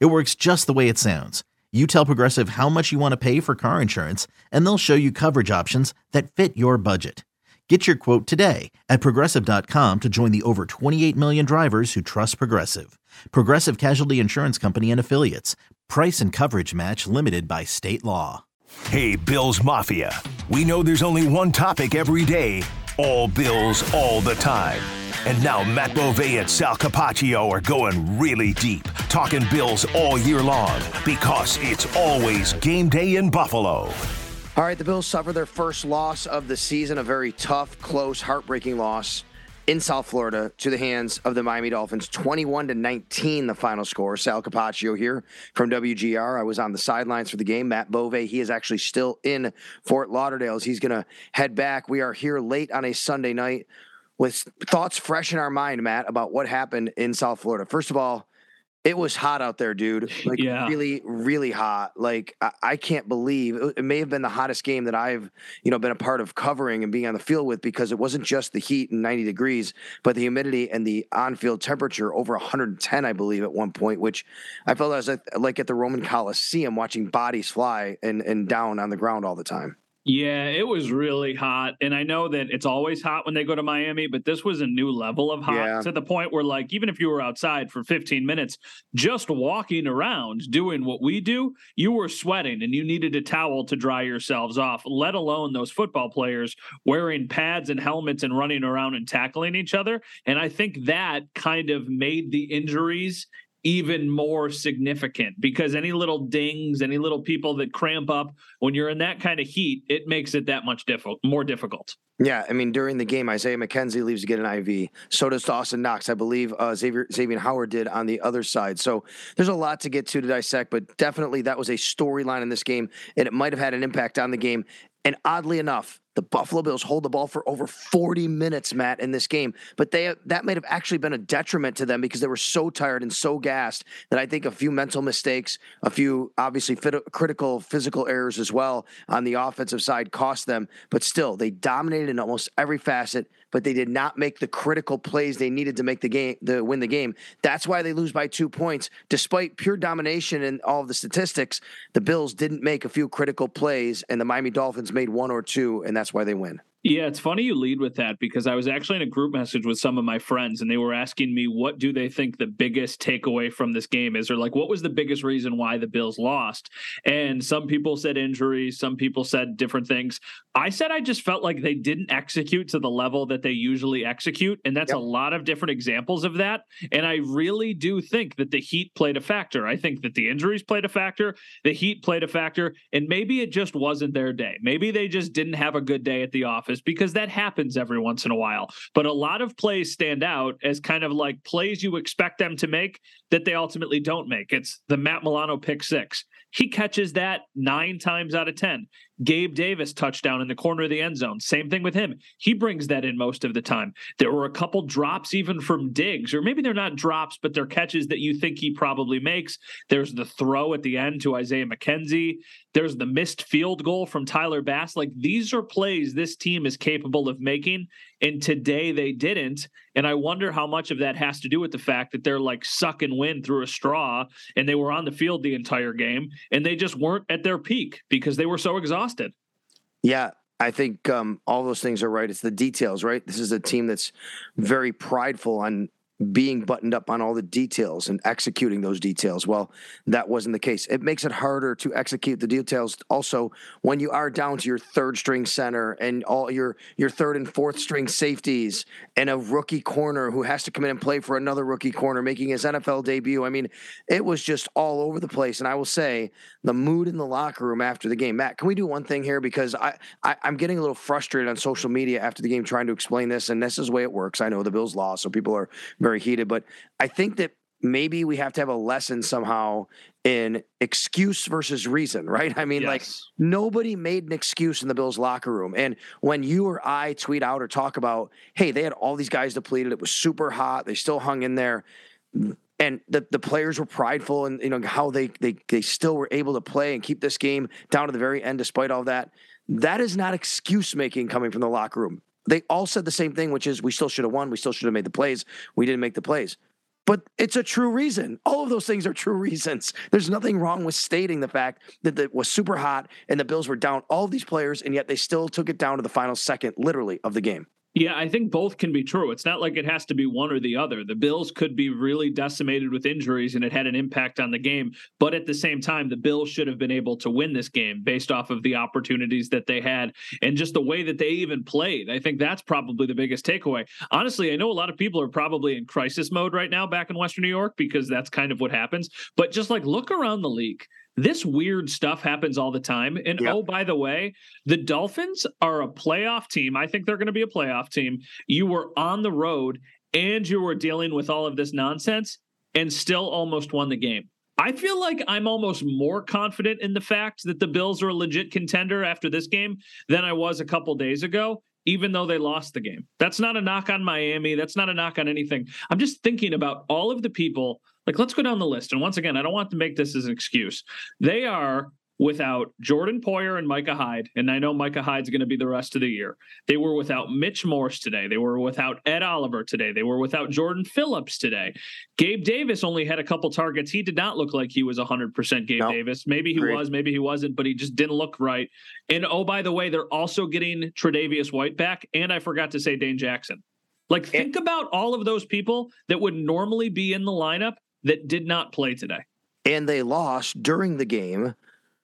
It works just the way it sounds. You tell Progressive how much you want to pay for car insurance, and they'll show you coverage options that fit your budget. Get your quote today at progressive.com to join the over 28 million drivers who trust Progressive. Progressive Casualty Insurance Company and Affiliates. Price and coverage match limited by state law. Hey, Bills Mafia. We know there's only one topic every day all Bills, all the time. And now Matt Bove and Sal Capaccio are going really deep, talking Bills all year long because it's always game day in Buffalo. All right, the Bills suffer their first loss of the season, a very tough, close, heartbreaking loss in South Florida to the hands of the Miami Dolphins. 21 to 19, the final score. Sal Capaccio here from WGR. I was on the sidelines for the game. Matt Bove, he is actually still in Fort Lauderdale he's going to head back. We are here late on a Sunday night with thoughts fresh in our mind, Matt, about what happened in South Florida. First of all, it was hot out there, dude. Like yeah. really, really hot. Like I, I, can't believe it may have been the hottest game that I've, you know, been a part of covering and being on the field with because it wasn't just the heat and 90 degrees, but the humidity and the on-field temperature over 110, I believe, at one point, which I felt I was like at the Roman Coliseum watching bodies fly and and down on the ground all the time. Yeah, it was really hot. And I know that it's always hot when they go to Miami, but this was a new level of hot yeah. to the point where, like, even if you were outside for 15 minutes, just walking around doing what we do, you were sweating and you needed a towel to dry yourselves off, let alone those football players wearing pads and helmets and running around and tackling each other. And I think that kind of made the injuries even more significant because any little dings, any little people that cramp up when you're in that kind of heat, it makes it that much more difficult. Yeah, I mean, during the game, Isaiah McKenzie leaves to get an IV. So does Dawson Knox. I believe uh, Xavier Xavier Howard did on the other side. So there's a lot to get to to dissect, but definitely that was a storyline in this game, and it might have had an impact on the game. And oddly enough, the Buffalo Bills hold the ball for over 40 minutes, Matt, in this game. But they that might have actually been a detriment to them because they were so tired and so gassed that I think a few mental mistakes, a few obviously fit, critical physical errors as well on the offensive side cost them. But still, they dominated in almost every facet but they did not make the critical plays they needed to make the game to win the game. That's why they lose by two points. Despite pure domination and all of the statistics, the Bills didn't make a few critical plays, and the Miami Dolphins made one or two, and that's why they win. Yeah, it's funny you lead with that because I was actually in a group message with some of my friends and they were asking me what do they think the biggest takeaway from this game is or like what was the biggest reason why the Bills lost? And some people said injuries, some people said different things. I said I just felt like they didn't execute to the level that they usually execute and that's yep. a lot of different examples of that and I really do think that the heat played a factor. I think that the injuries played a factor, the heat played a factor and maybe it just wasn't their day. Maybe they just didn't have a good day at the office office because that happens every once in a while. But a lot of plays stand out as kind of like plays you expect them to make that they ultimately don't make. It's the Matt Milano pick six. He catches that nine times out of 10. Gabe Davis touchdown in the corner of the end zone. Same thing with him. He brings that in most of the time. There were a couple drops even from Diggs, or maybe they're not drops, but they're catches that you think he probably makes. There's the throw at the end to Isaiah McKenzie. There's the missed field goal from Tyler Bass. Like these are plays this team is capable of making. And today they didn't. And I wonder how much of that has to do with the fact that they're like sucking wind through a straw and they were on the field the entire game and they just weren't at their peak because they were so exhausted. Yeah, I think um, all those things are right. It's the details, right? This is a team that's very prideful on being buttoned up on all the details and executing those details. Well, that wasn't the case. It makes it harder to execute the details also when you are down to your third string center and all your your third and fourth string safeties and a rookie corner who has to come in and play for another rookie corner making his NFL debut. I mean, it was just all over the place and I will say the mood in the locker room after the game. Matt, can we do one thing here because I, I I'm getting a little frustrated on social media after the game trying to explain this and this is the way it works. I know the Bills lost so people are very very heated. But I think that maybe we have to have a lesson somehow in excuse versus reason, right? I mean, yes. like nobody made an excuse in the Bills locker room. And when you or I tweet out or talk about, hey, they had all these guys depleted, it was super hot, they still hung in there. And the, the players were prideful and you know how they, they they still were able to play and keep this game down to the very end despite all that. That is not excuse making coming from the locker room. They all said the same thing, which is we still should have won, we still should have made the plays, we didn't make the plays but it's a true reason. All of those things are true reasons. There's nothing wrong with stating the fact that it was super hot and the Bills were down all these players, and yet they still took it down to the final second, literally, of the game. Yeah, I think both can be true. It's not like it has to be one or the other. The Bills could be really decimated with injuries and it had an impact on the game. But at the same time, the Bills should have been able to win this game based off of the opportunities that they had and just the way that they even played. I think that's probably the biggest takeaway. Honestly, I know a lot of people are probably in crisis mode right now back in Western New York because that's kind of what happens. But just like look around the league this weird stuff happens all the time. And yep. oh, by the way, the Dolphins are a playoff team. I think they're going to be a playoff team. You were on the road and you were dealing with all of this nonsense and still almost won the game. I feel like I'm almost more confident in the fact that the Bills are a legit contender after this game than I was a couple days ago, even though they lost the game. That's not a knock on Miami. That's not a knock on anything. I'm just thinking about all of the people like, let's go down the list. And once again, I don't want to make this as an excuse. They are without Jordan Poyer and Micah Hyde, and I know Micah Hyde's going to be the rest of the year. They were without Mitch Morse today. They were without Ed Oliver today. They were without Jordan Phillips today. Gabe Davis only had a couple targets. He did not look like he was 100% Gabe nope. Davis. Maybe he was, maybe he wasn't, but he just didn't look right. And oh, by the way, they're also getting Tre'Davious White back, and I forgot to say Dane Jackson. Like, eh. think and, about all of those people that would normally be in the lineup that did not play today. And they lost during the game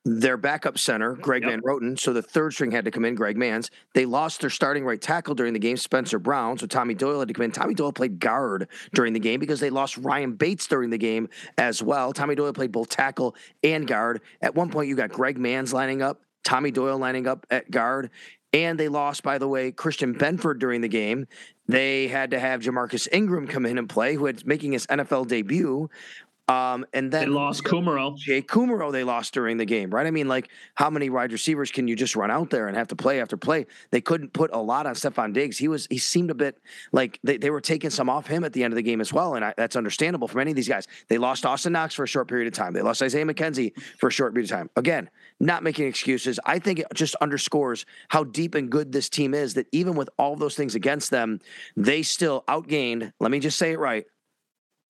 their backup center, Greg yep. Van Roten. So the third string had to come in, Greg Mancz. They lost their starting right tackle during the game, Spencer Brown. So Tommy Doyle had to come in. Tommy Doyle played guard during the game because they lost Ryan Bates during the game as well. Tommy Doyle played both tackle and guard. At one point, you got Greg Mancz lining up, Tommy Doyle lining up at guard. And they lost, by the way, Christian Benford during the game. They had to have Ja'Marcus Ingram come in and play, who had making his NFL debut. Um, and then they lost Kumerow. Jake Kumerow they lost during the game, right? I mean, like how many wide receivers can you just run out there and have to play after play? They couldn't put a lot on Stefon Diggs. He was he seemed a bit like they, they were taking some off him at the end of the game as well, and I, that's understandable for many of these guys. They lost Dawson Knox for a short period of time. They lost Isaiah McKenzie for a short period of time. Again, not making excuses. I think it just underscores how deep and good this team is. That even with all those things against them, they still outgained. Let me just say it right: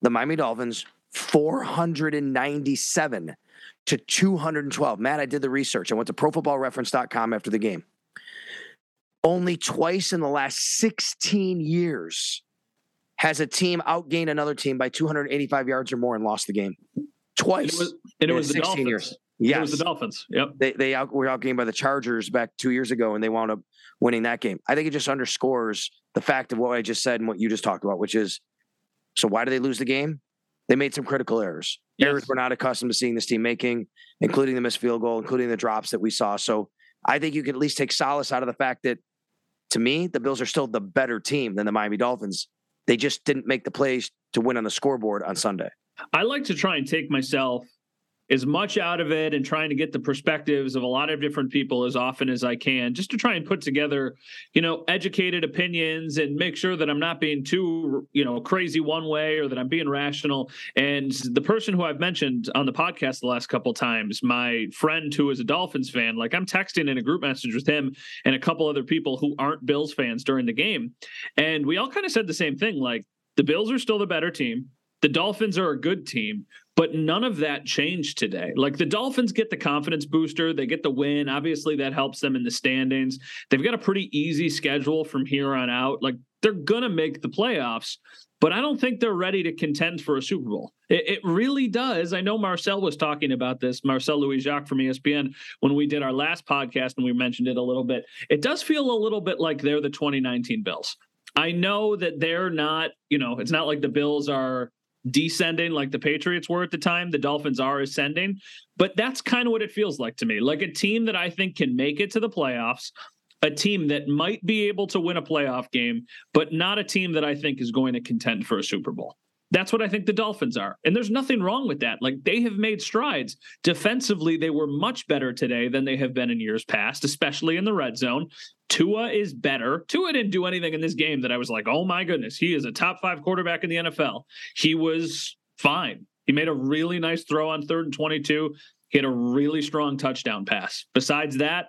the Miami Dolphins 497 to 212. Matt, I did the research. I went to profootballreference.com after the game. Only twice in the last 16 years has a team outgained another team by 285 yards or more and lost the game. Twice. And it was, and it was the Dolphins. Years. Yes. It was the Dolphins. Yep. They they out, were outgained by the Chargers back two years ago, and they wound up winning that game. I think it just underscores the fact of what I just said and what you just talked about, which is so why do they lose the game? They made some critical errors. Yes. Errors we're not accustomed to seeing this team making, including the missed field goal, including the drops that we saw. So I think you can at least take solace out of the fact that, to me, the Bills are still the better team than the Miami Dolphins. They just didn't make the plays to win on the scoreboard on Sunday. I like to try and take myself as much out of it and trying to get the perspectives of a lot of different people as often as I can, just to try and put together, you know, educated opinions and make sure that I'm not being too, you know, crazy one way or that I'm being rational. And the person who I've mentioned on the podcast the last couple times, my friend who is a Dolphins fan, like I'm texting in a group message with him and a couple other people who aren't Bills fans during the game. And we all kind of said the same thing like the Bills are still the better team. The Dolphins are a good team, but none of that changed today. Like the Dolphins get the confidence booster, they get the win. Obviously, that helps them in the standings. They've got a pretty easy schedule from here on out. Like they're going to make the playoffs, but I don't think they're ready to contend for a Super Bowl. It, it, really does. I know Marcel was talking about this, Marcel Louis Jacques from ESPN, when we did our last podcast and we mentioned it a little bit. It does feel a little bit like they're the 2019 Bills. I know that they're not, you know, it's not like the Bills are descending like the Patriots were at the time. The Dolphins are ascending, but that's kind of what it feels like to me. Like a team that I think can make it to the playoffs, a team that might be able to win a playoff game, but not a team that I think is going to contend for a Super Bowl. That's what I think the Dolphins are. And there's nothing wrong with that. Like they have made strides. Defensively, they were much better today than they have been in years past, especially in the red zone. Tua is better. Tua didn't do anything in this game that I was like, oh my goodness, he is a top five quarterback in the NFL. He was fine. He made a really nice throw on third and 22. He had a really strong touchdown pass. Besides that,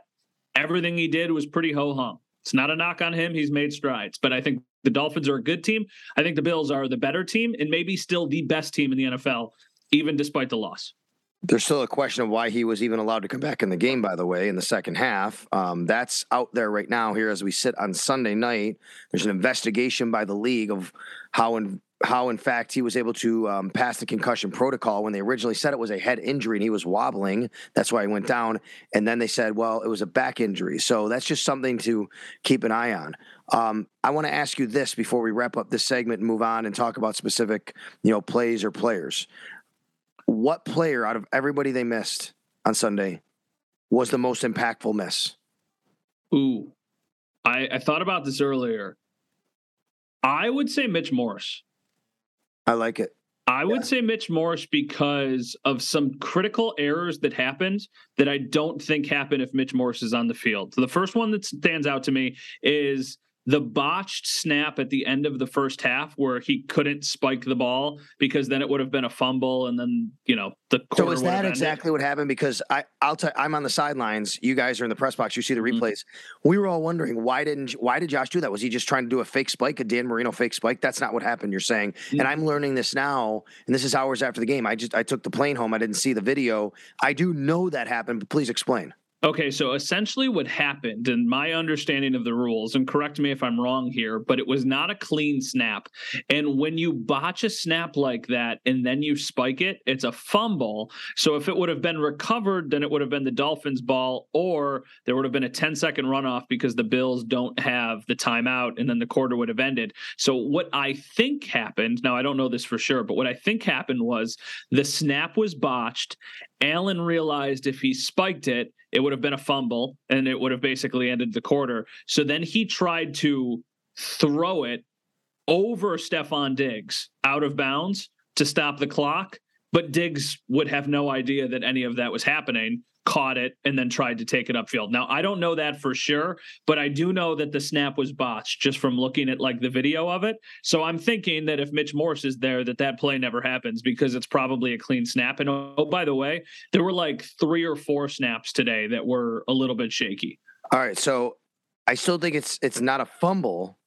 everything he did was pretty ho hum. It's not a knock on him. He's made strides, but I think the Dolphins are a good team. I think the Bills are the better team and maybe still the best team in the NFL, even despite the loss. There's still a question of why he was even allowed to come back in the game, by the way, in the second half. Um, that's out there right now here as we sit on Sunday night. There's an investigation by the league of how in, how in fact he was able to um, pass the concussion protocol when they originally said it was a head injury and he was wobbling. That's why he went down. And then they said, well, it was a back injury. So that's just something to keep an eye on. Um, I want to ask you this before we wrap up this segment and move on and talk about specific, you know, plays or players. What player out of everybody they missed on Sunday was the most impactful miss? Ooh, I, I thought about this earlier. I would say Mitch Morse. I like it. I would yeah. say Mitch Morse because of some critical errors that happened that I don't think happen if Mitch Morse is on the field. So the first one that stands out to me is the botched snap at the end of the first half where he couldn't spike the ball because then it would have been a fumble and then you know the so is that exactly what happened? Because i i'll tell i'm on the sidelines. You guys are in the press box. You see the mm-hmm. replays. Mm-hmm. we were all wondering why didn't why did josh do that? Was he just trying to do a fake spike a dan marino fake spike? That's not what happened you're saying. Mm-hmm. and i'm learning this now and this is hours after the game. I just i took the plane home. I didn't see the video. I do know that happened but please explain Okay, so essentially what happened, and my understanding of the rules, and correct me if I'm wrong here, but it was not a clean snap. And when you botch a snap like that and then you spike it, it's a fumble. So if it would have been recovered, then it would have been the Dolphins' ball, or there would have been a 10 second runoff because the Bills don't have the timeout, and then the quarter would have ended. So what I think happened, now I don't know this for sure, but what I think happened was the snap was botched. Allen realized if he spiked it, it would have been a fumble and it would have basically ended the quarter. So then he tried to throw it over Stefon Diggs out of bounds to stop the clock, but Diggs would have no idea that any of that was happening caught it, and then tried to take it upfield. Now, I don't know that for sure, but I do know that the snap was botched just from looking at like the video of it. So I'm thinking that if Mitch Morse is there, that that play never happens because it's probably a clean snap. And oh, by the way, there were like three or four snaps today that were a little bit shaky. All right, so I still think it's it's not a fumble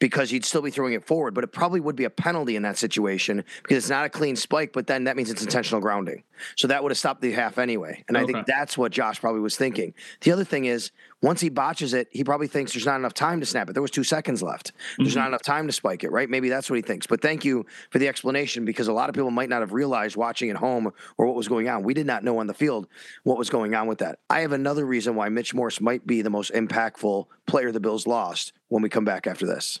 because you'd still be throwing it forward, but it probably would be a penalty in that situation because it's not a clean spike, but then that means it's intentional grounding. So that would have stopped the half anyway. And okay. I think that's what Josh probably was thinking. The other thing is, once he botches it, he probably thinks there's not enough time to snap it. There was two seconds left. There's mm-hmm. not enough time to spike it, right? Maybe that's what he thinks. But thank you for the explanation because a lot of people might not have realized watching at home or what was going on. We did not know on the field what was going on with that. I have another reason why Mitch Morse might be the most impactful player the Bills lost when we come back after this.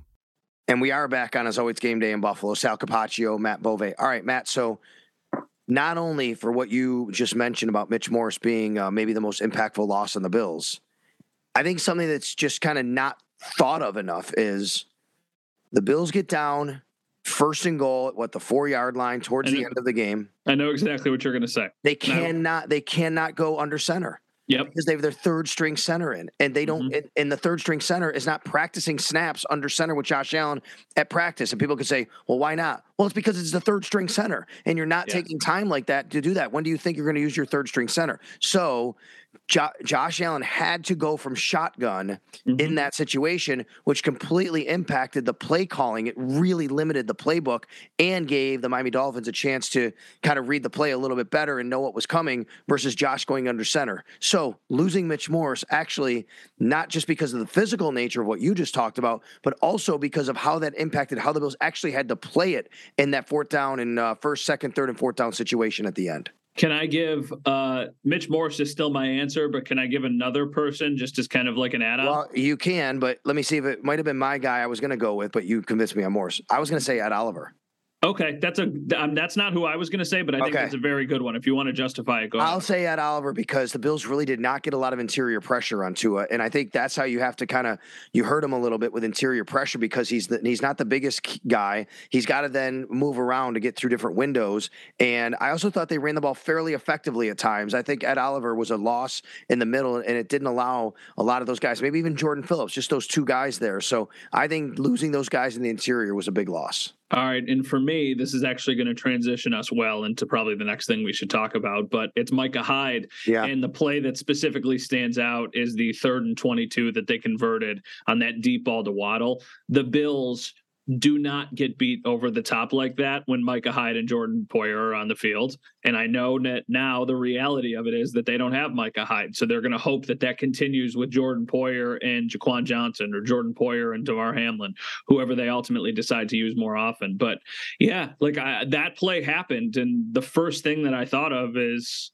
And we are back on as always game day in Buffalo. Sal Capaccio, Matt Bove. All right, Matt. So not only for what you just mentioned about Mitch Morse being uh, maybe the most impactful loss on the Bills, I think something that's just kind of not thought of enough is the Bills get down first and goal at what the four yard line towards the end of the game. I know exactly what you're going to say. They cannot. They cannot go under center. Yep. Because they have their third string center in, and they don't. Mhm. And, and the third string center is not practicing snaps under center with Josh Allen at practice. And people could say, "Well, why not?" Well, it's because it's the third string center, and you're not Yeah. taking time like that to do that. When do you think you're going to use your third string center? So, jo- Josh Allen had to go from shotgun in Mhm. that situation, which completely impacted the play calling. It really limited the playbook and gave the Miami Dolphins a chance to kind of read the play a little bit better and know what was coming versus Josh going under center. So losing Mitch Morse actually not just because of the physical nature of what you just talked about, but also because of how that impacted how the Bills actually had to play it in that fourth down and uh, first, second, third, and fourth down situation at the end. Can I give uh Mitch Morse is still my answer, but can I give another person just as kind of like an add-on? Well, you can, but let me see if it might have been my guy I was going to go with, but you convinced me on Morse. I was going to say Ed Oliver. Okay, that's a um, that's not who I was going to say, but I think Okay. that's a very good one. If you want to justify it, go I'll ahead. say Ed Oliver because the Bills really did not get a lot of interior pressure on Tua, and I think that's how you have to kind of you hurt him a little bit with interior pressure because he's the, he's not the biggest guy. He's got to then move around to get through different windows. And I also thought they ran the ball fairly effectively at times. I think Ed Oliver was a loss in the middle, and it didn't allow a lot of those guys, maybe even Jordan Phillips, just those two guys there. So I think losing those guys in the interior was a big loss. All right, and for me, this is actually going to transition us well into probably the next thing we should talk about, but it's Micah Hyde. Yeah. And the play that specifically stands out is the third and 22 that they converted on that deep ball to Waddle. The Bills do not get beat over the top like that when Micah Hyde and Jordan Poyer are on the field. And I know that now the reality of it is that they don't have Micah Hyde. So they're going to hope that that continues with Jordan Poyer and Jaquan Johnson or Jordan Poyer and Damar Hamlin, whoever they ultimately decide to use more often. But yeah, like I, that play happened. And the first thing that I thought of is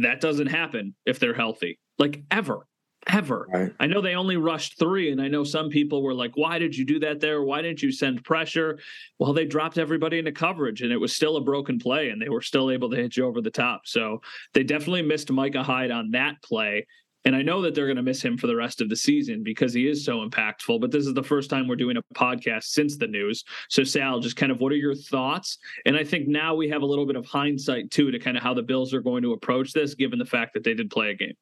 that doesn't happen if they're healthy, like ever. Ever. Right. I know they only rushed three, and I know some people were like, why did you do that there? Why didn't you send pressure? Well, they dropped everybody into coverage, and it was still a broken play, and they were still able to hit you over the top. So they definitely missed Micah Hyde on that play. And I know that they're going to miss him for the rest of the season because he is so impactful. But this is the first time we're doing a podcast since the news. So, Sal, just kind of what are your thoughts? And I think now we have a little bit of hindsight, too, to kind of how the Bills are going to approach this, given the fact that they did play a game.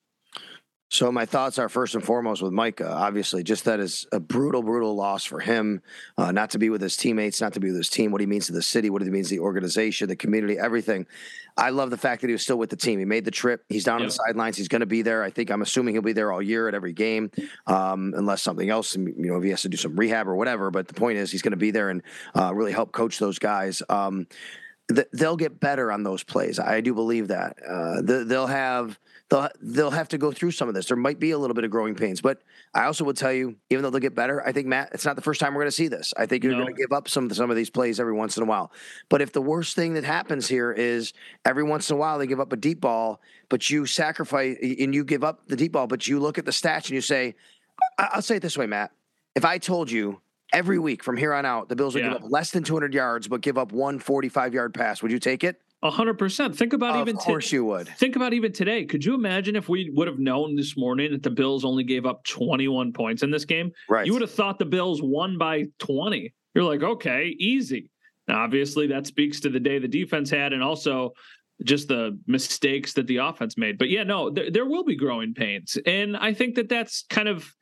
So my thoughts are first and foremost with Micah. Obviously, just that is a brutal, brutal loss for him. Uh, not to be with his teammates, not to be with his team. What he means to the city, what he means to the organization, the community, everything. I love the fact that he was still with the team. He made the trip. He's down on the sidelines. He's going to be there. I think I'm assuming he'll be there all year at every game, um, unless something else. You know, if he has to do some rehab or whatever. But the point is, he's going to be there and uh, really help coach those guys. Um, th- they'll get better on those plays. I do believe that. Uh, th- they'll have they'll they'll have to go through some of this. There might be a little bit of growing pains, but I also would tell you, even though they'll get better, I think Matt, it's not the first time we're going to see this. I think you're No. going to give up some some of these plays every once in a while. But if the worst thing that happens here is every once in a while they give up a deep ball, but you sacrifice and you give up the deep ball, but you look at the stats and you say, I- I'll say it this way, Matt. If I told you every week from here on out the Bills would Yeah. give up less than 200 yards but give up one 45 yard pass, would you take it? A hundred percent. Think about Of even course you would. Think about even today. Could you imagine if we would have known this morning that the Bills only gave up 21 points in this game? Right. You would have thought the Bills won by 20. You're like, okay, easy. Now, obviously, that speaks to the day the defense had and also just the mistakes that the offense made. But yeah, no, there, there will be growing pains. And I think that that's kind of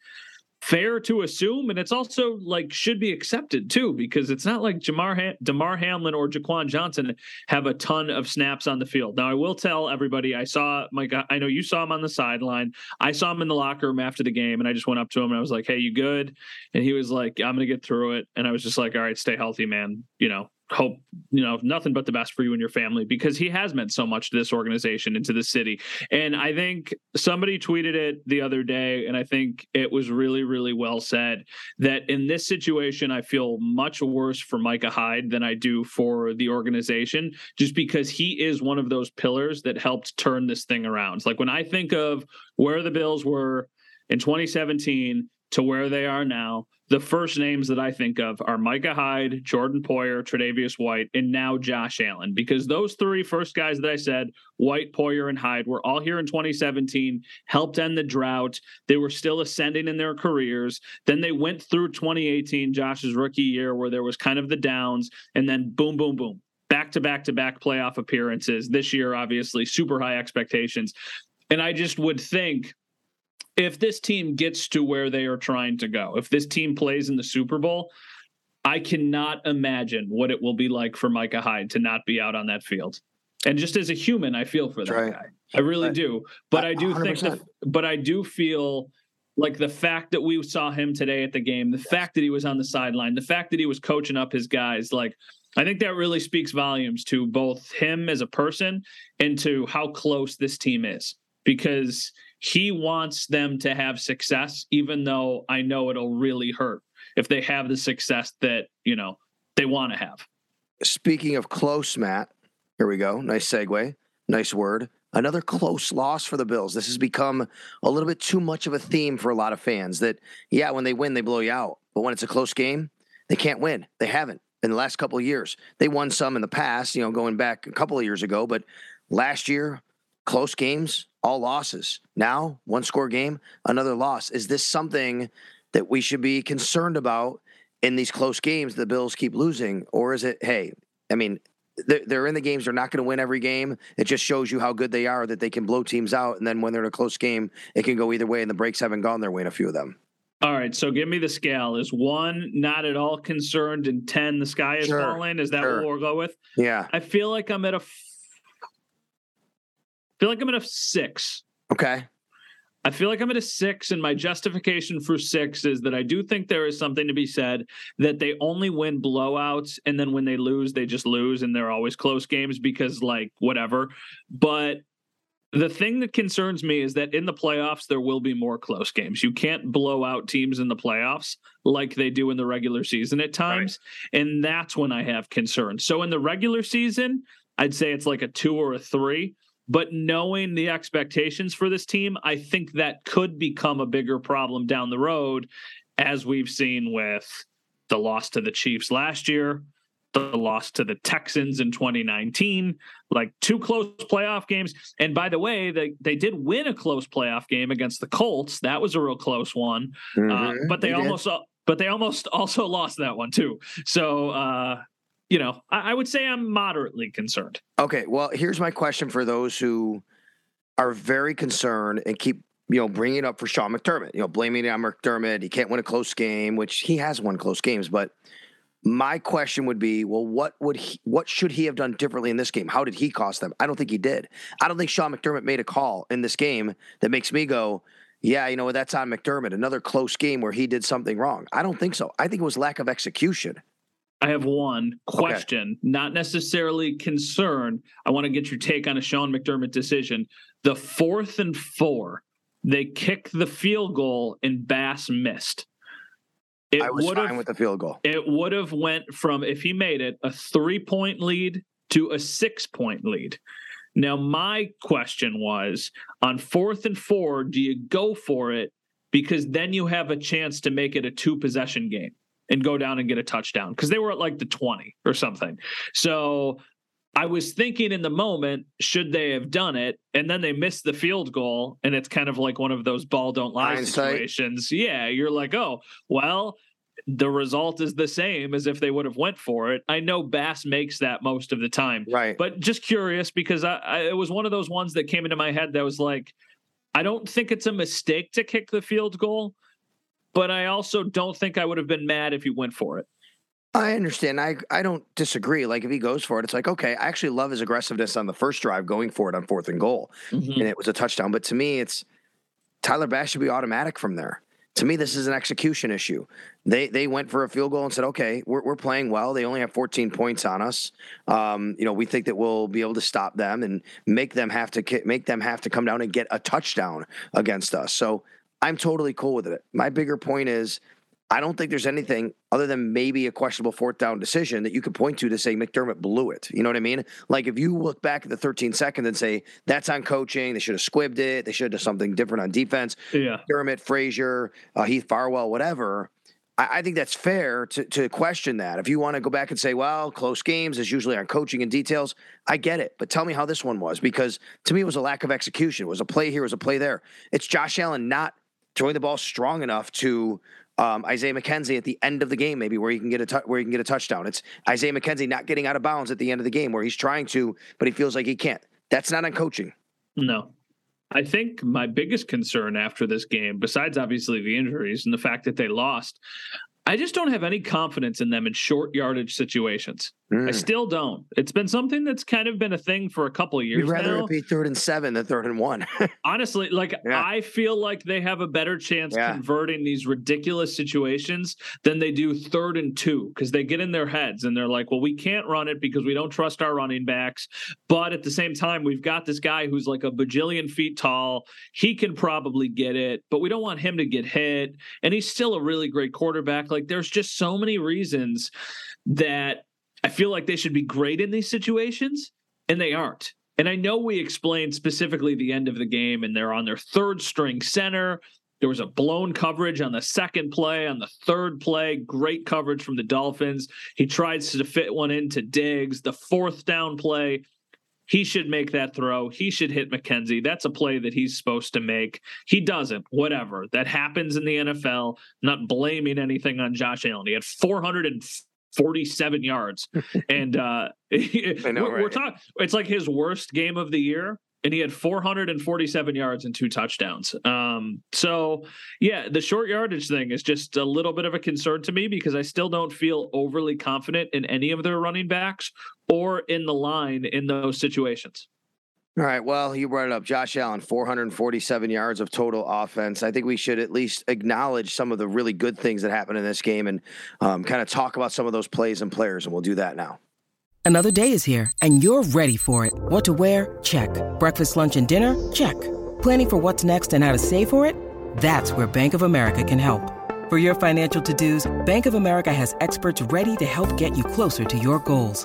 fair to assume. And it's also like should be accepted too, because it's not like Jamar ha- Damar Hamlin or Jaquan Johnson have a ton of snaps on the field. Now, I will tell everybody I saw Mike, I know you saw him on the sideline. I saw him in the locker room after the game, and I just went up to him and I was like, Hey, you good? And he was like, I'm to get through it. And I was just like, All right, stay healthy, man. You know, hope, you know, nothing but the best for you and your family because he has meant so much to this organization and to the city. And I think somebody tweeted it the other day, and I think it was really, really well said that in this situation, I feel much worse for Micah Hyde than I do for the organization, just because he is one of those pillars that helped turn this thing around. Like when I think of where the Bills were in 2017 to where they are now, the first names that I think of are Micah Hyde, Jordan Poyer, Tre'Davious White, and now Josh Allen. Because those three first guys that I said, White, Poyer, and Hyde, were all here in 2017, helped end the drought. They were still ascending in their careers. Then they went through 2018, Josh's rookie year, where there was kind of the downs, and then boom, boom, boom. Back to back to back playoff appearances. This year, obviously, super high expectations And I just would think if this team gets to where they are trying to go, if this team plays in the Super Bowl, I cannot imagine what it will be like for Micah Hyde to not be out on that field. And just as a human, I feel for that right. guy. I really right. do. But I do 100%. think the, but I do feel like the fact that we saw him today at the game, the yes. fact that he was on the sideline, the fact that he was coaching up his guys, like I think that really speaks volumes to both him as a person and to how close this team is because he wants them to have success, even though I know it'll really hurt if they have the success that, you know, they want to have. Speaking of close, Matt, here we go. Nice segue. Nice word. Another close loss for the Bills. This has become a little bit too much of a theme for a lot of fans that, yeah, when they win, they blow you out. But when it's a close game, they can't win. They haven't in the last couple of years. They won some in the past, you know, going back a couple of years ago, but last year, close games, all losses. Now, one score game, another loss. Is this something that we should be concerned about in these close games the Bills keep losing? Or is it, hey, I mean, they're in the games. They're not going to win every game. It just shows you how good they are that they can blow teams out. And then when they're in a close game, it can go either way. And the breaks haven't gone their way in a few of them. All right, so give me the scale. Is one not at all concerned, and ten the sky is sure. falling? Is that sure. what we'll go with? Yeah. I feel like I'm at a. F- feel like I'm at a six. Okay. I feel like I'm at a six, and my justification for six is that I do think there is something to be said that they only win blowouts, and then when they lose, they just lose, and they're always close games because, like, whatever. But the thing that concerns me is that in the playoffs, there will be more close games. You can't blow out teams in the playoffs like they do in the regular season at times. Right. And that's when I have concerns. So in the regular season, I'd say it's like a two or a three. But knowing the expectations for this team, I think that could become a bigger problem down the road, as we've seen with the loss to the Chiefs last year, the loss to the Texans in 2019, like two close playoff games. And by the way, they, they did win a close playoff game against the Colts. That was a real close one. Uh, mm-hmm. Uh, but they, they almost but they almost also lost that one too. So uh, you know, I, I would say I'm moderately concerned. Okay, well, here's my question for those who are very concerned and keep you know, bringing it up for Sean McDermott, you know, blaming it on McDermott. He can't win a close game, which he has won close games, but my question would be, well, what would he, what should he have done differently in this game? How did he cost them? I don't think he did. I don't think Sean McDermott made a call in this game that makes me go, yeah, you know that's on McDermott. Another close game where he did something wrong. I don't think so. I think it was lack of execution. I have one question, okay. not necessarily concern. I want to get your take on a Sean McDermott decision. The fourth and four, they kick the field goal and Bass missed. It I was fine with the field goal. It would have went from if he made it a three point lead to a six point lead. Now my question was on fourth and four, do you go for it because then you have a chance to make it a two possession game and go down and get a touchdown because they were at like the 20 or something. So I was thinking in the moment, should they have done it? And then they missed the field goal. And it's kind of like one of those ball don't lie Hindsight. situations. Yeah. You're like, oh, well, the result is the same as if they would have went for it. I know Bass makes that most of the time. Right. But just curious because I, I it was one of those ones that came into my head that was like, I don't think it's a mistake to kick the field goal, but I also don't think I would have been mad if he went for it. I understand. I I don't disagree. Like if he goes for it, it's like okay. I actually love his aggressiveness on the first drive, going for it on fourth and goal, mm-hmm. and it was a touchdown. But to me, it's Tyler Bass should be automatic from there. To me, this is an execution issue. They they went for a field goal and said, okay, we're we're playing well. They only have 14 points on us. Um, you know, we think that we'll be able to stop them and make them have to make them have to come down and get a touchdown against us. So I'm totally cool with it. My bigger point is I don't think there's anything other than maybe a questionable fourth down decision that you could point to to say McDermott blew it. You know what I mean? Like if you look back at the 13 seconds and say that's on coaching, they should have squibbed it, they should have done something different on defense. Yeah, McDermott, Frazier, uh, Heath Farwell, whatever. I, I think that's fair to to question that. If you want to go back and say, well, close games is usually on coaching and details, I get it. But tell me how this one was because to me it was a lack of execution. It was a play here, it was a play there. It's Josh Allen not throwing the ball strong enough to um, Isaiah McKenzie at the end of the game, maybe where he can get a t- where he can get a touchdown. It's Isaiah McKenzie not getting out of bounds at the end of the game where he's trying to, but he feels like he can't. That's not on coaching. No. I think my biggest concern after this game, besides obviously the injuries and the fact that they lost, I just don't have any confidence in them in short yardage situations. Mm. I still don't. It's been something that's kind of been a thing for a couple of years. You'd rather now. it be third and seven than third and one. Honestly, like yeah. I feel like they have a better chance yeah. converting these ridiculous situations than they do third and two because they get in their heads and they're like, well, we can't run it because we don't trust our running backs. But at the same time, we've got this guy who's like a bajillion feet tall. He can probably get it, but we don't want him to get hit. And he's still a really great quarterback. Like there's just so many reasons that I feel like they should be great in these situations, and they aren't. And I know we explained specifically the end of the game, and they're on their third string center. There was a blown coverage on the second play. On the third play, great coverage from the Dolphins. He tries to fit one into Diggs. The fourth down play, he should make that throw. He should hit McKenzie. That's a play that he's supposed to make. He doesn't. Whatever. That happens in the NFL. not blaming anything on Josh Allen. He had 400 47 yards. and uh, know, we're, right? we're talking, it's like his worst game of the year. And he had 447 yards and two touchdowns. Um, so, yeah, the short yardage thing is just a little bit of a concern to me because I still don't feel overly confident in any of their running backs or in the line in those situations. All right. Well, you brought it up. Josh Allen, 447 yards of total offense. I think we should at least acknowledge some of the really good things that happened in this game and um, kind of talk about some of those plays and players, and we'll do that now. Another day is here, and you're ready for it. What to wear? Check. Breakfast, lunch, and dinner? Check. Planning for what's next and how to save for it? That's where Bank of America can help. For your financial to dos, Bank of America has experts ready to help get you closer to your goals.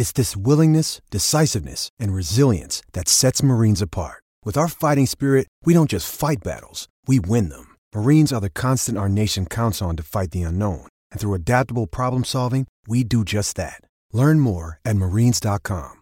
It's this willingness, decisiveness, and resilience that sets Marines apart. With our fighting spirit, we don't just fight battles, we win them. Marines are the constant our nation counts on to fight the unknown. And through adaptable problem solving, we do just that. Learn more at marines.com.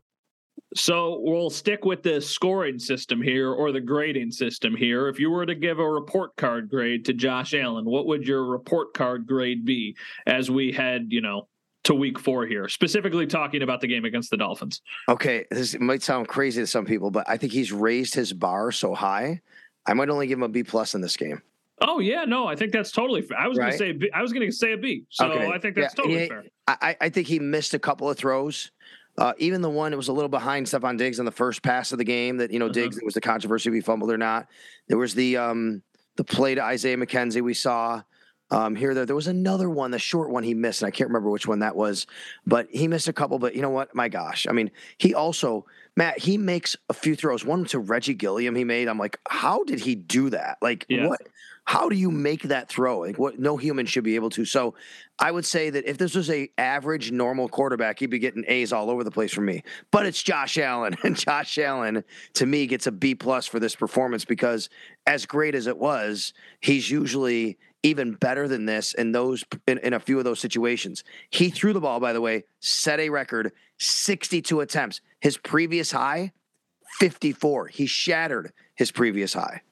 So we'll stick with the scoring system here or the grading system here. If you were to give a report card grade to Josh Allen, what would your report card grade be as we had, you know, to week four here, specifically talking about the game against the Dolphins. Okay, this might sound crazy to some people, but I think he's raised his bar so high. I might only give him a B plus in this game. Oh yeah, no, I think that's totally fair. I was right? going to say I was going to say a B, so okay. I think that's yeah, totally he, fair. I, I think he missed a couple of throws. Uh, even the one that was a little behind Stefon Diggs on the first pass of the game that you know uh-huh. Diggs there was the controversy if he fumbled or not. There was the um the play to Isaiah McKenzie we saw um, here there there was another one the short one he missed and i can't remember which one that was but he missed a couple but you know what? My gosh. I mean he also matt he makes a few throws one to reggie gilliam he made. I'm like how did he do that? Like yeah. what how do you make that throw? Like what no human should be able to. So i would say that if this was a average normal quarterback he'd be getting a's all over the place from me. But it's josh allen and josh allen to me gets a b plus for this performance because as great as it was he's usually even better than this in those in, in, a few of those situations. He threw the ball, by the way, set a record 62 attempts. His previous high, 54. He shattered his previous high.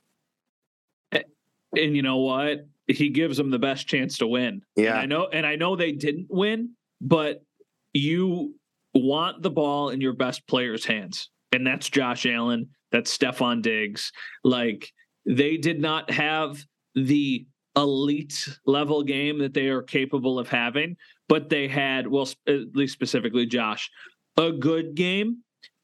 And you know what? He gives them the best chance to win. Yeah. And I know and I know they didn't win, but you want the ball in your best player's hands. And that's Josh Allen, that's Stefon Diggs. Like they did not have the elite level game that they are capable of having, but they had, well, at least specifically Josh, a good game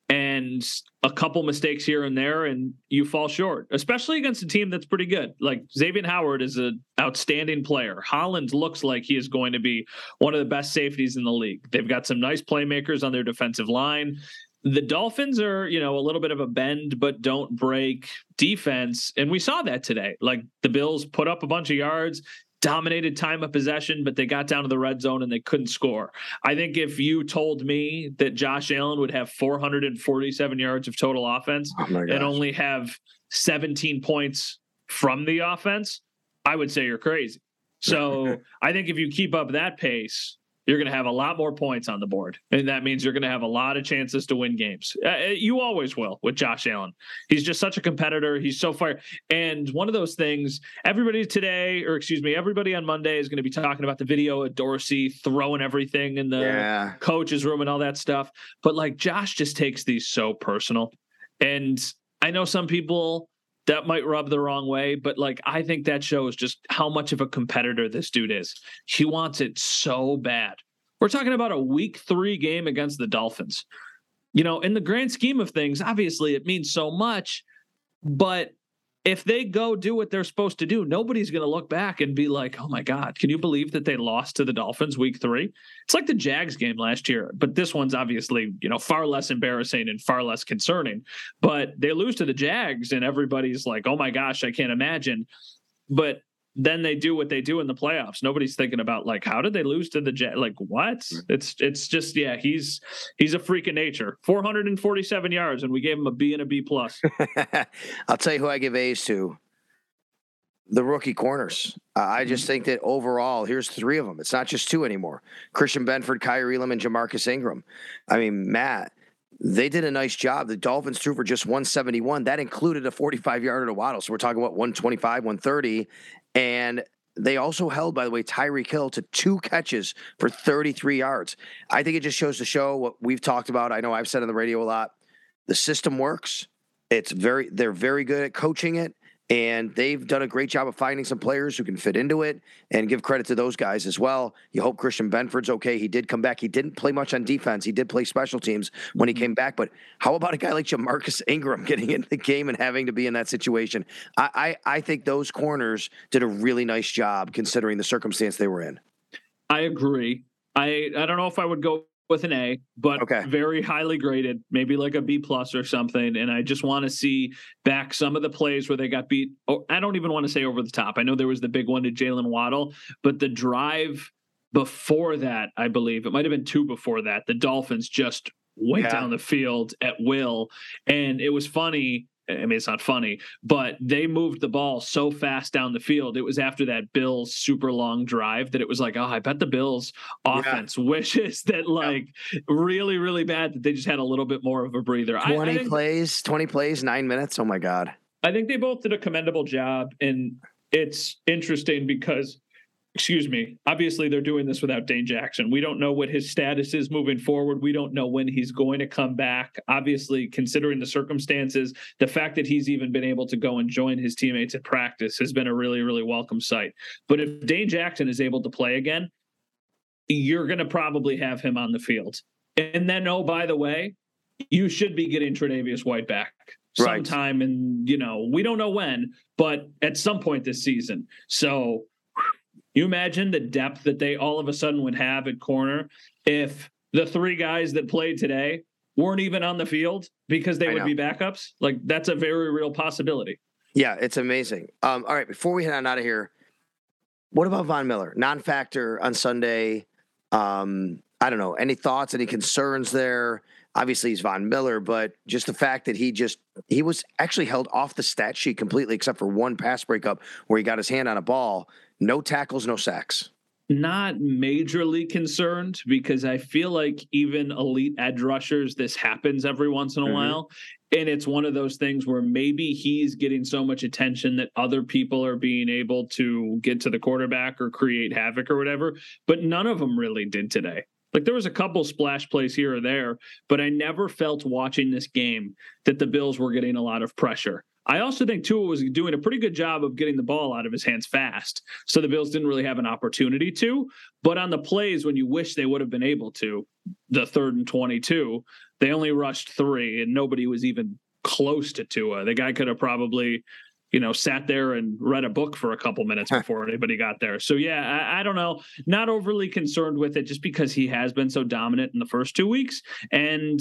and a couple mistakes here and there, and you fall short, especially against a team that's pretty good. Like Xavier Howard is an outstanding player. Holland looks like he is going to be one of the best safeties in the league. They've got some nice playmakers on their defensive line the Dolphins are, you know, a little bit of a bend but don't break defense. And we saw that today. Like the Bills put up a bunch of yards, dominated time of possession, but they got down to the red zone and they couldn't score. I think if you told me that Josh Allen would have 447 yards of total offense oh and only have 17 points from the offense, I would say you're crazy. So I think if you keep up that pace, you're going to have a lot more points on the board. And that means you're going to have a lot of chances to win games. Uh, uh, you always will with Josh Allen. He's just such a competitor. He's so far. And one of those things, everybody today, or excuse me, everybody on Monday is going to be talking about the video of Dorsey throwing everything in the yeah. coach's room and all that stuff. But like Josh just takes these so personal. And I know some people that might rub the wrong way, but like I think that shows just how much of a competitor this dude is. He wants it so bad. We're talking about a week three game against the Dolphins. You know, in the grand scheme of things, obviously it means so much, but if they go do what they're supposed to do, nobody's going to look back and be like, oh my God, can you believe that they lost to the Dolphins week three? It's like the Jags game last year, but this one's obviously, you know, far less embarrassing and far less concerning. But they lose to the Jags and everybody's like, oh my gosh, I can't imagine. But then they do what they do in the playoffs. Nobody's thinking about like how did they lose to the Jet? Like what? It's it's just yeah, he's he's a freak of nature. 447 yards, and we gave him a B and a B plus. I'll tell you who I give A's to. The rookie corners. Uh, I just think that overall, here's three of them. It's not just two anymore. Christian Benford, Kaiir Elam, and Ja'Marcus Ingram. I mean, Matt, they did a nice job. The Dolphins threw for just 171. That included a 45 yarder to Waddle. So we're talking about 125, 130. And they also held, by the way, Tyreek Hill to two catches for 33 yards. I think it just shows to show what we've talked about. I know I've said on the radio a lot. The system works. It's very they're very good at coaching it and they've done a great job of finding some players who can fit into it and give credit to those guys as well. You hope Christian Benford's okay. He did come back. He didn't play much on defense. He did play special teams when he mm-hmm. came back. But how about a guy like Ja'Marcus Ingram getting into the game and having to be in that situation? I, I, I think those corners did a really nice job considering the circumstance they were in. I agree. I, I don't know if I would go with an A, but okay. very highly graded, maybe like a B plus or something. And I just want to see back some of the plays where they got beat. Oh, I don't even want to say over the top. I know there was the big one to Jaylen Waddle, but the drive before that, I believe it might have been two before that. The Dolphins just went yeah. down the field at will, and it was funny I mean, it's not funny, but they moved the ball so fast down the field. It was after that Bills super long drive that it was like, oh, I bet the Bills offense yeah. wishes that like yeah. really, really bad that they just had a little bit more of a breather. 20 I, I think, plays, 20 plays, nine minutes. Oh my God. I think they both did a commendable job. And it's interesting because excuse me, obviously they're doing this without Dane Jackson. We don't know what his status is moving forward. We don't know when he's going to come back. Obviously, considering the circumstances, the fact that he's even been able to go and join his teammates at practice has been a really, really welcome sight. But if Dane Jackson is able to play again, you're going to probably have him on the field. And then, oh, by the way, you should be getting Tre'Davious White back sometime right. and you know we don't know when but at some point this season so you imagine the depth that they all of a sudden would have at corner if the three guys that played today weren't even on the field because they I would know. be backups? Like that's a very real possibility. Yeah, it's amazing. Um, all right, before we head on out of here, what about Von Miller? Non-factor on Sunday. Um, I don't know. Any thoughts? Any concerns there? Obviously, he's Von Miller, but just the fact that he just he was actually held off the stat sheet completely, except for one pass breakup where he got his hand on a ball. No tackles, no sacks. Not majorly concerned because I feel like even elite edge rushers, this happens every once in a mm-hmm. while. And it's one of those things where maybe he's getting so much attention that other people are being able to get to the quarterback or create havoc or whatever. But none of them really did today. Like there was a couple splash plays here or there, but I never felt watching this game that the Bills were getting a lot of pressure. I also think Tua was doing a pretty good job of getting the ball out of his hands fast. So the Bills didn't really have an opportunity to. But on the plays when you wish they would have been able to, the third and 22, they only rushed three and nobody was even close to Tua. The guy could have probably, you know, sat there and read a book for a couple minutes before anybody got there. So yeah, I, I don't know. Not overly concerned with it just because he has been so dominant in the first two weeks. And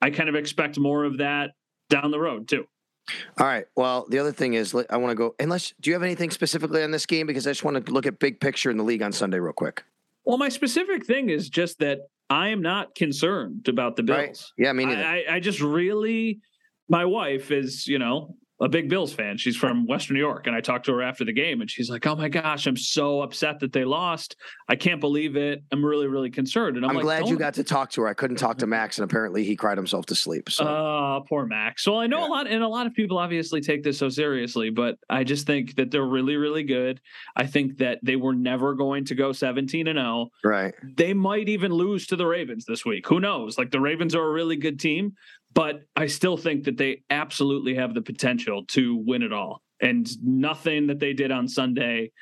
I kind of expect more of that down the road too. All right. Well, the other thing is, I want to go. Unless, do you have anything specifically on this game? Because I just want to look at big picture in the league on Sunday, real quick. Well, my specific thing is just that I am not concerned about the Bills. Right. Yeah, I mean, I, I just really, my wife is, you know, a big Bills fan. She's from Western New York. And I talked to her after the game and she's like, Oh my gosh, I'm so upset that they lost. I can't believe it. I'm really, really concerned. And I'm, I'm like, glad you "Don't- got to talk to her. I couldn't talk to Max, and apparently he cried himself to sleep. So Oh, poor Max. Well, I know Yeah. a lot, and a lot of people obviously take this so seriously, but I just think that they're really, really good. I think that they were never going to go 17 and 0. right. They might even lose to the Ravens this week. Who knows? Like the Ravens are a really good team, but I still think that they absolutely have the potential to win it all. And nothing that they did on Sunday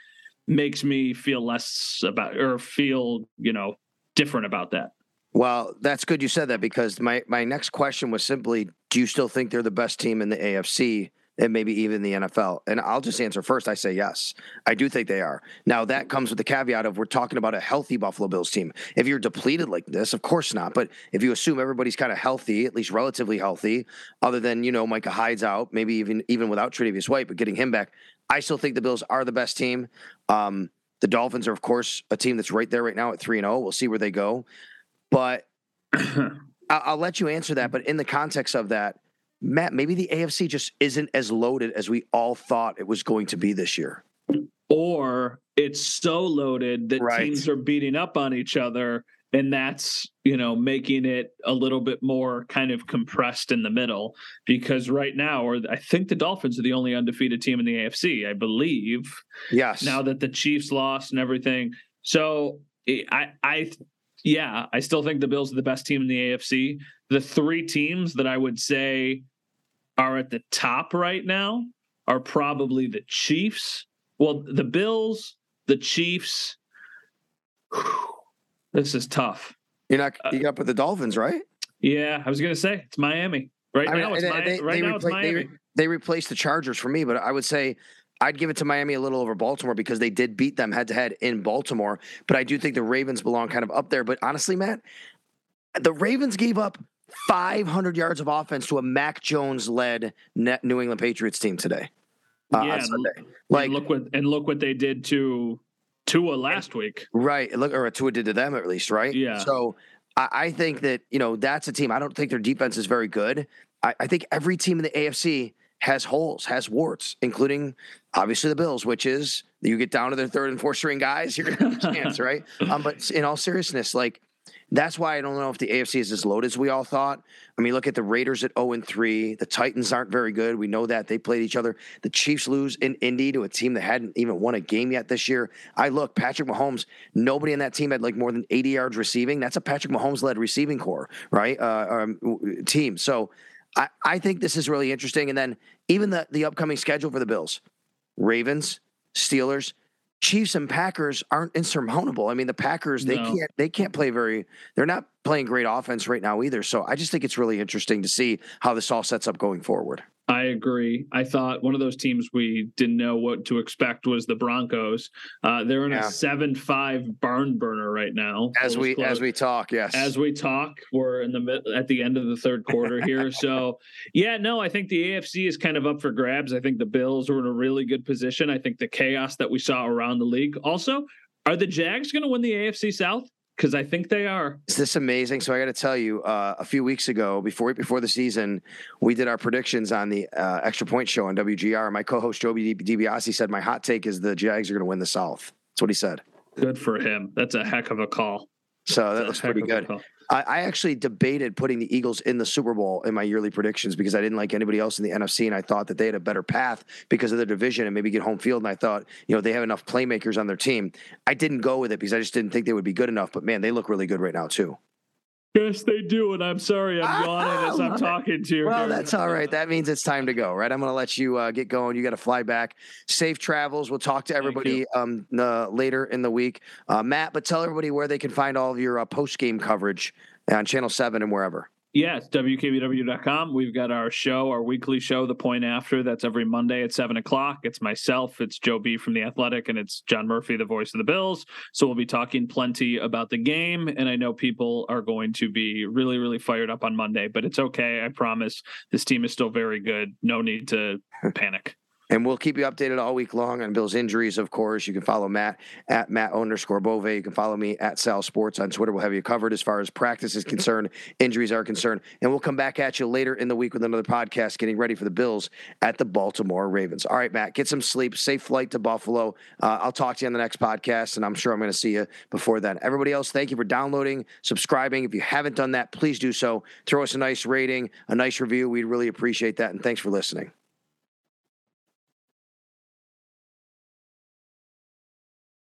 makes me feel less about or feel, you know, different about that. Well, that's good you said that because my my next question was simply, do you still think they're the best team in the AFC and maybe even the NFL? And I'll just answer first. I say yes. I do think they are. Now that comes with the caveat of we're talking about a healthy Buffalo Bills team. If you're depleted like this, of course not. But if you assume everybody's kind of healthy, at least relatively healthy, other than you know Micah Hyde's out, maybe even even without Tre'Davious White, but getting him back, I still think the Bills are the best team. Um, the Dolphins are, of course, a team that's right there right now at three and zero. We'll see where they go, but I'll let you answer that. But in the context of that, Matt, maybe the AFC just isn't as loaded as we all thought it was going to be this year. or it's so loaded that Right. teams are beating up on each other and that's you know making it a little bit more kind of compressed in the middle because right now or i think the dolphins are the only undefeated team in the afc i believe Yes. now that the chiefs lost and everything so i i yeah i still think the bills are the best team in the afc the three teams that i would say are at the top right now are probably the chiefs. Well the bills the chiefs. This is tough. You're not. You got to put the Dolphins, right? yeah i was gonna say it's miami. Right I mean, now it's they- miami they- right they now it's repla- they miami. re- They replaced the Chargers for me, but I would say I'd give it to Miami a little over Baltimore because they did beat them head to head in Baltimore. But I do think the Ravens belong kind of up there. But honestly, Matt, the Ravens gave up 500 yards of offense to a Mac Jones led New England Patriots team today. Uh, Yeah, on and- Like, look what and look what they did to Tua last week. Right. Look, or Tua did to them at least, right? Yeah. So I, I think that, you know, that's a team. I don't think their defense is very good. I, I think every team in the AFC has holes, has warts, including obviously the Bills, which is you get down to their third and fourth string guys, you're gonna have a chance, right? Um, but in all seriousness, like that's why I don't know if the AFC is as loaded as we all thought. I mean, look at the Raiders at 0 and 3. The Titans aren't very good. We know that. They played each other. The Chiefs lose in Indy to a team that hadn't even won a game yet this year. I look, Patrick Mahomes, nobody in that team had like more than 80 yards receiving. That's a Patrick Mahomes led receiving corps, right? Uh, um, team. So I, I think this is really interesting. And then even the, the upcoming schedule for the Bills Ravens, Steelers, Chiefs and Packers aren't insurmountable. I mean, the Packers they No. can't they can't play very. They're not playing great offense right now either. So I just think it's really interesting to see how this all sets up going forward. I agree. I thought one of those teams we didn't know what to expect was the Broncos. Uh, they're in Yeah. a seven-five barn burner right now. As we close. as we talk, yes. as we talk we're in the at the end of the third quarter here so yeah no i think the afc is kind of up for grabs i think the bills are in a really good position i think the chaos that we saw around the league also are the jags going to win the afc south because i think they are Is this amazing? So I got to tell you, uh, a few weeks ago, before before the season, we did our predictions on the uh, Extra Point Show on WGR. My co-host Joby DiBiase said my hot take is the Jags are going to win the South. That's what he said. good for him that's a heck of a call So that That's looks pretty good. I, I actually debated putting the Eagles in the Super Bowl in my yearly predictions because I didn't like anybody else in the NFC, and I thought that they had a better path because of their division and maybe get home field. And I thought, you know, they have enough playmakers on their team. I didn't go with it because I just didn't think they would be good enough. But man, they look really good right now too. Yes they do and i'm sorry i'm yawning as i'm talking to you Well, that's all right. That means it's time to go, right? I'm going to let you uh, get going. You got to fly back. Safe travels. We'll talk to everybody um, uh, later in the week. Uh, Matt, but tell everybody where they can find all of your uh, post game coverage on Channel 7 and wherever. It's WKBW.com. We've got our show, our weekly show, The Point After. That's every Monday at 7 o'clock. It's myself, it's Joe B from The Athletic, and it's John Murphy, the voice of the Bills. So we'll be talking plenty about the game. And I know people are going to be really, really fired up on Monday, but it's okay. I promise this team is still very good. No need to panic. And we'll keep you updated all week long on Bill's injuries, of course. You can follow Matt at Matt underscore Bove. You can follow me at Sal Sports on Twitter. We'll have you covered as far as practice is concerned, injuries are concerned. And we'll come back at you later in the week with another podcast getting ready for the Bills at the Baltimore Ravens. All right, Matt, get some sleep. Safe flight to Buffalo. Uh, I'll talk to you on the next podcast, and I'm sure I'm going to see you before then. Everybody else, thank you for downloading, subscribing. If you haven't done that, please do so. Throw us a nice rating, a nice review. We'd really appreciate that. And thanks for listening.